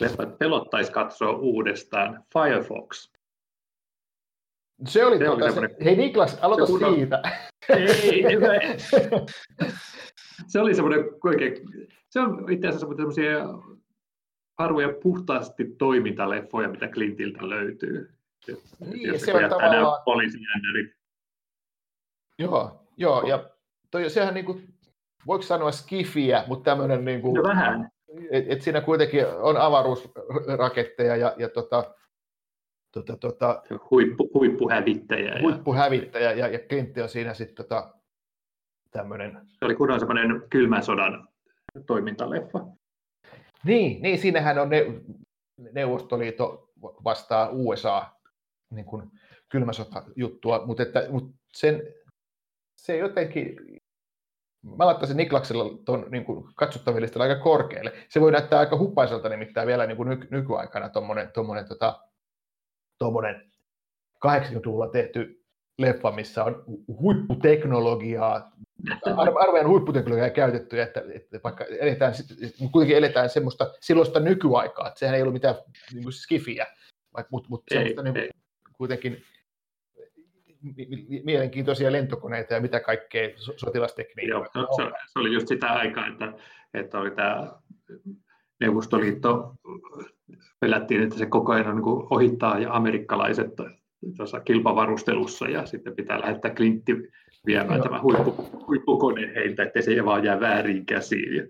leffa, että pelottaisi katsoa uudestaan, Firefox. Se oli, Se se oli tota, semmoinen- se, hei Niklas, aloita se kunnon- siitä. Ei, ei, ei. se oli semmoinen oikein, se on itse asiassa semmoisia harvoja puhtaasti toimintaleffoja, mitä Clintiltä löytyy. Niin, Jos se on tavallaan- poliisijännärit. Joo, joo, ja toi, sehän niinku, voiko sanoa skifiä, mutta tämmöinen, niinku, No vähän. että et siinä kuitenkin on avaruusraketteja ja, ja tota, tota, tota, Huippu, huippuhävittäjä. Ja huippuhävittäjä ja, ja Klintti on siinä sitten tota, tämmöinen. se oli kunnon semmoinen kylmän sodan toimintaleffa. Niin, niin, siinähän on ne, Neuvostoliitto vastaa USA niin kuin kylmä sota juttua, mutta, että, mutta sen, se jotenkin, mä laittaisin Niklaksella tuon niin katsottavilistalla aika korkealle. Se voi näyttää aika huppaiselta nimittäin vielä niin kuin ny, nykyaikana tuommoinen tota, tommonen 80-luvulla tehty leffa, missä on huipputeknologiaa, ar- arveen huipputeknologiaa käytetty, että, että vaikka eletään, kuitenkin eletään semmoista silloista nykyaikaa, että sehän ei ollut mitään niin kuin skifiä, mutta mut Ei, semmoista niin, ei. kuitenkin mi- mi- mielenkiintoisia lentokoneita ja mitä kaikkea so- Joo, sotilastekniikkaa. no, se, se oli just sitä aikaa, että, että oli tämä Neuvostoliitto, pelättiin, että se koko ajan on niin kuin ohittaa ja amerikkalaiset tuossa kilpavarustelussa ja sitten pitää lähettää Clintti viemään Joo. tämä huippu, huippukone heiltä, ettei se vaan jää väärin käsiin. Ja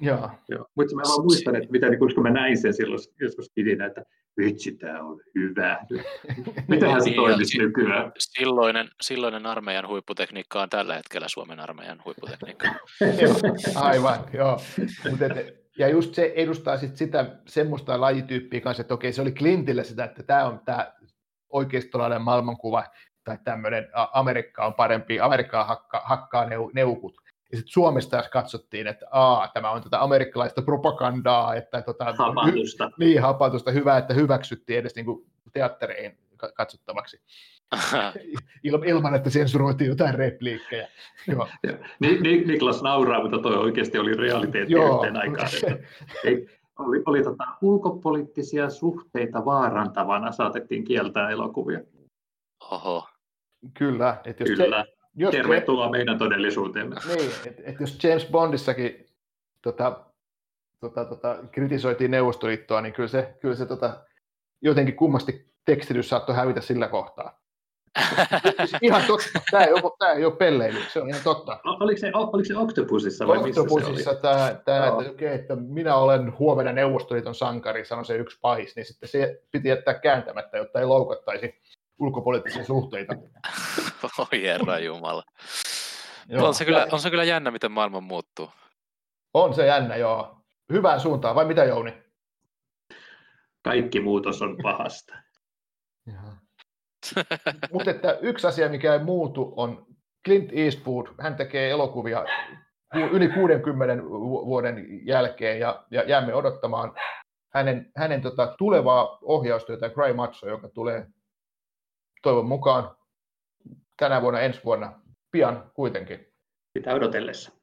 Joo. Joo. Mutta mä vaan muistan, että mitä, niin kun mä näin sen silloin joskus pidin, että vitsi, tämä on hyvä. Mitähän se Niin, toimisi ja- nykyään? Silloinen, silloinen armeijan huipputekniikka on tällä hetkellä Suomen armeijan huipputekniikka. Joo, aivan, joo. Mut et, ja just se edustaa sit sitä semmoista lajityyppiä kanssa, että okei, se oli Clintillä sitä, että tämä on tämä oikeistolainen maailmankuva, tai tämmöinen Amerikka on parempi, Amerikkaa hakka, hakkaa neu, neukut. Ja sitten Suomesta taas katsottiin, että aa, tämä on tätä amerikkalaista propagandaa, että tota, Hapatusta. niin hapatusta, hyvä, että hyväksyttiin edes niin kuin teattereihin ka- katsottavaksi, ilman että sensuroitiin jotain repliikkejä. Joo. Ni, Ni, Niklas nauraa, mutta toi oikeasti oli realiteetti Joo. yhteen aikaan. Että ei, oli, oli tota, ulkopoliittisia suhteita vaarantavana saatettiin kieltää elokuvia. Oho. Kyllä. Että jos Kyllä. jos Tervetuloa meidän todellisuuteemme. Niin, että et jos James Bondissakin tota, tota, tota, kritisoitiin Neuvostoliittoa, niin kyllä se, kyllä se tota, jotenkin kummasti tekstitys saattoi hävitä sillä kohtaa. Ihan totta, tämä ei, ole, tämä ei ole pelleily, se on ihan totta. Oliko se, oliko se Octopusissa vai missä se Octopusissa oli? tämä, tämä Joo. että, okay, että minä olen huomenna Neuvostoliiton sankari, sanoi se yksi pahis, niin sitten se piti jättää kääntämättä, jotta ei loukattaisi ulkopoliittisia suhteita. Oi herra jumala. Joo. On se, kyllä, on se kyllä jännä, miten maailma muuttuu. on se jännä, joo. Hyvään suuntaan, vai mitä Jouni? Kaikki muutos on pahasta. Mutta että yksi asia, mikä ei muutu, on Clint Eastwood. Hän tekee elokuvia ku- yli 60 vu- vuoden jälkeen ja, ja jäämme odottamaan hänen, hänen tota, tulevaa ohjaustyötä Cry Macho, joka tulee toivon mukaan tänä vuonna, ensi vuonna, pian kuitenkin. Sitä odotellessa.